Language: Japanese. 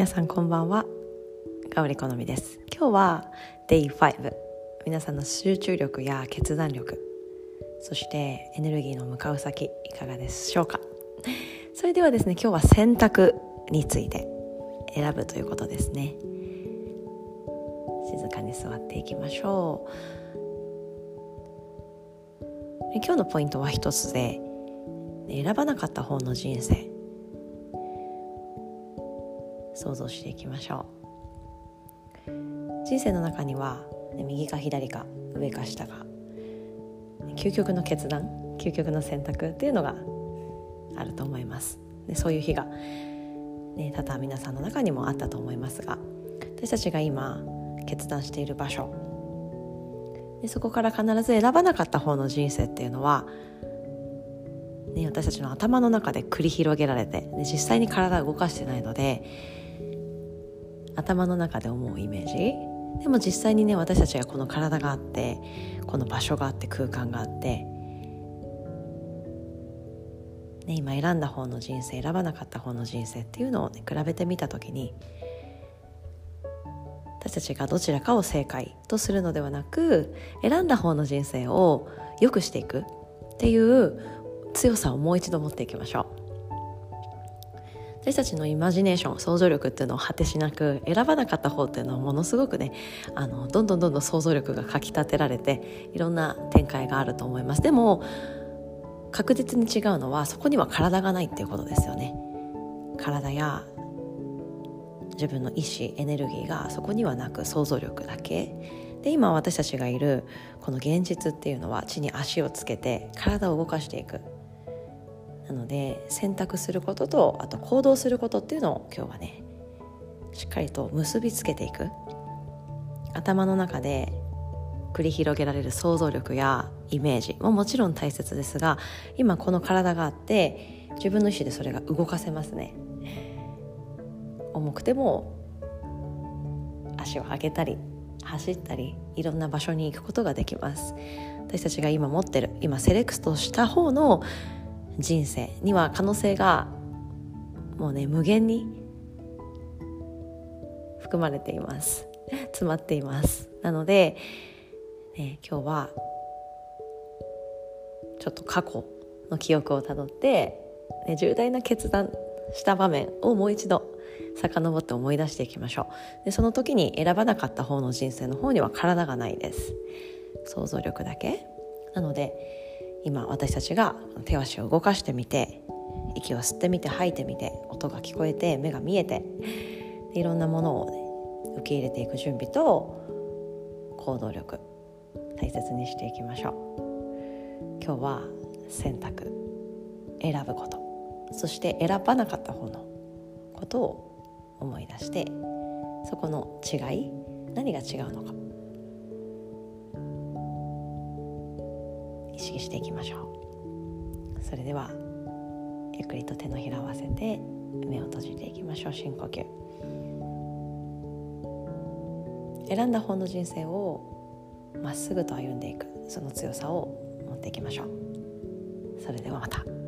皆さんこんばんは。ガオリコノミです。今日は Day5 皆さんの集中力や決断力そしてエネルギーの向かう先いかがでしょうか。それではですね今日は選択について選ぶということですね。静かに座っていきましょう。今日のポイントは一つで選ばなかった方の人生。想像していきましょう。人生の中には、右か左か上か下か。究極の決断究極の選択っていうのがあると思います。でそういう日が、ね、多々皆さんの中にもあったと思いますが私たちが今決断している場所でそこから必ず選ばなかった方の人生っていうのは、ね、私たちの頭の中で繰り広げられて、ね、実際に体を動かしてないので頭の中で思うイメージでも実際にね私たちがこの体があってこの場所があって空間があって、ね、今選んだ方の人生選ばなかった方の人生っていうのを、ね、比べてみた時に私たちがどちらかを正解とするのではなく選んだ方の人生を良くしていくっていう強さをもう一度持っていきましょう。私たちのイマジネーション想像力っていうのを果てしなく選ばなかった方っていうのはものすごくねあのどんどんどんどん想像力がかきたてられていろんな展開があると思います。でも確実に違うのはそこには体がないっていうことですよね。体や自分の意志エネルギーがそこにはなく想像力だけ。で今私たちがいるこの現実っていうのは地に足をつけて体を動かしていく。なので選択することとあと行動することっていうのを今日はねしっかりと結びつけていく。頭の中で繰り広げられる想像力やイメージももちろん大切ですが今この体があって自分の意思でそれが動かせますね。重くても足を上げたり走ったりいろんな場所に行くことができます。私たちが今持ってる今セレクトした方の人生には可能性がもうね無限に含まれています。詰まっています。なので、ね、今日はちょっと過去の記憶をたどって、ね、重大な決断した場面をもう一度遡って思い出していきましょう。でその時に選ばなかった方の人生の方には体がないです。想像力だけ。なので今私たちが手足を動かしてみて息を吸ってみて吐いてみて音が聞こえて目が見えていろんなものを、ね、受け入れていく準備と行動力大切にしていきましょう。今日は選択選ぶこと。そして選ばなかった方のことを思い出してそこの違い何が違うのか。意識していきましょう。それではゆっくりと手のひらを合わせて目を閉じていきましょう深呼吸。選んだ方の人生をまっすぐと歩んでいくその強さを持っていきましょう。それではまた。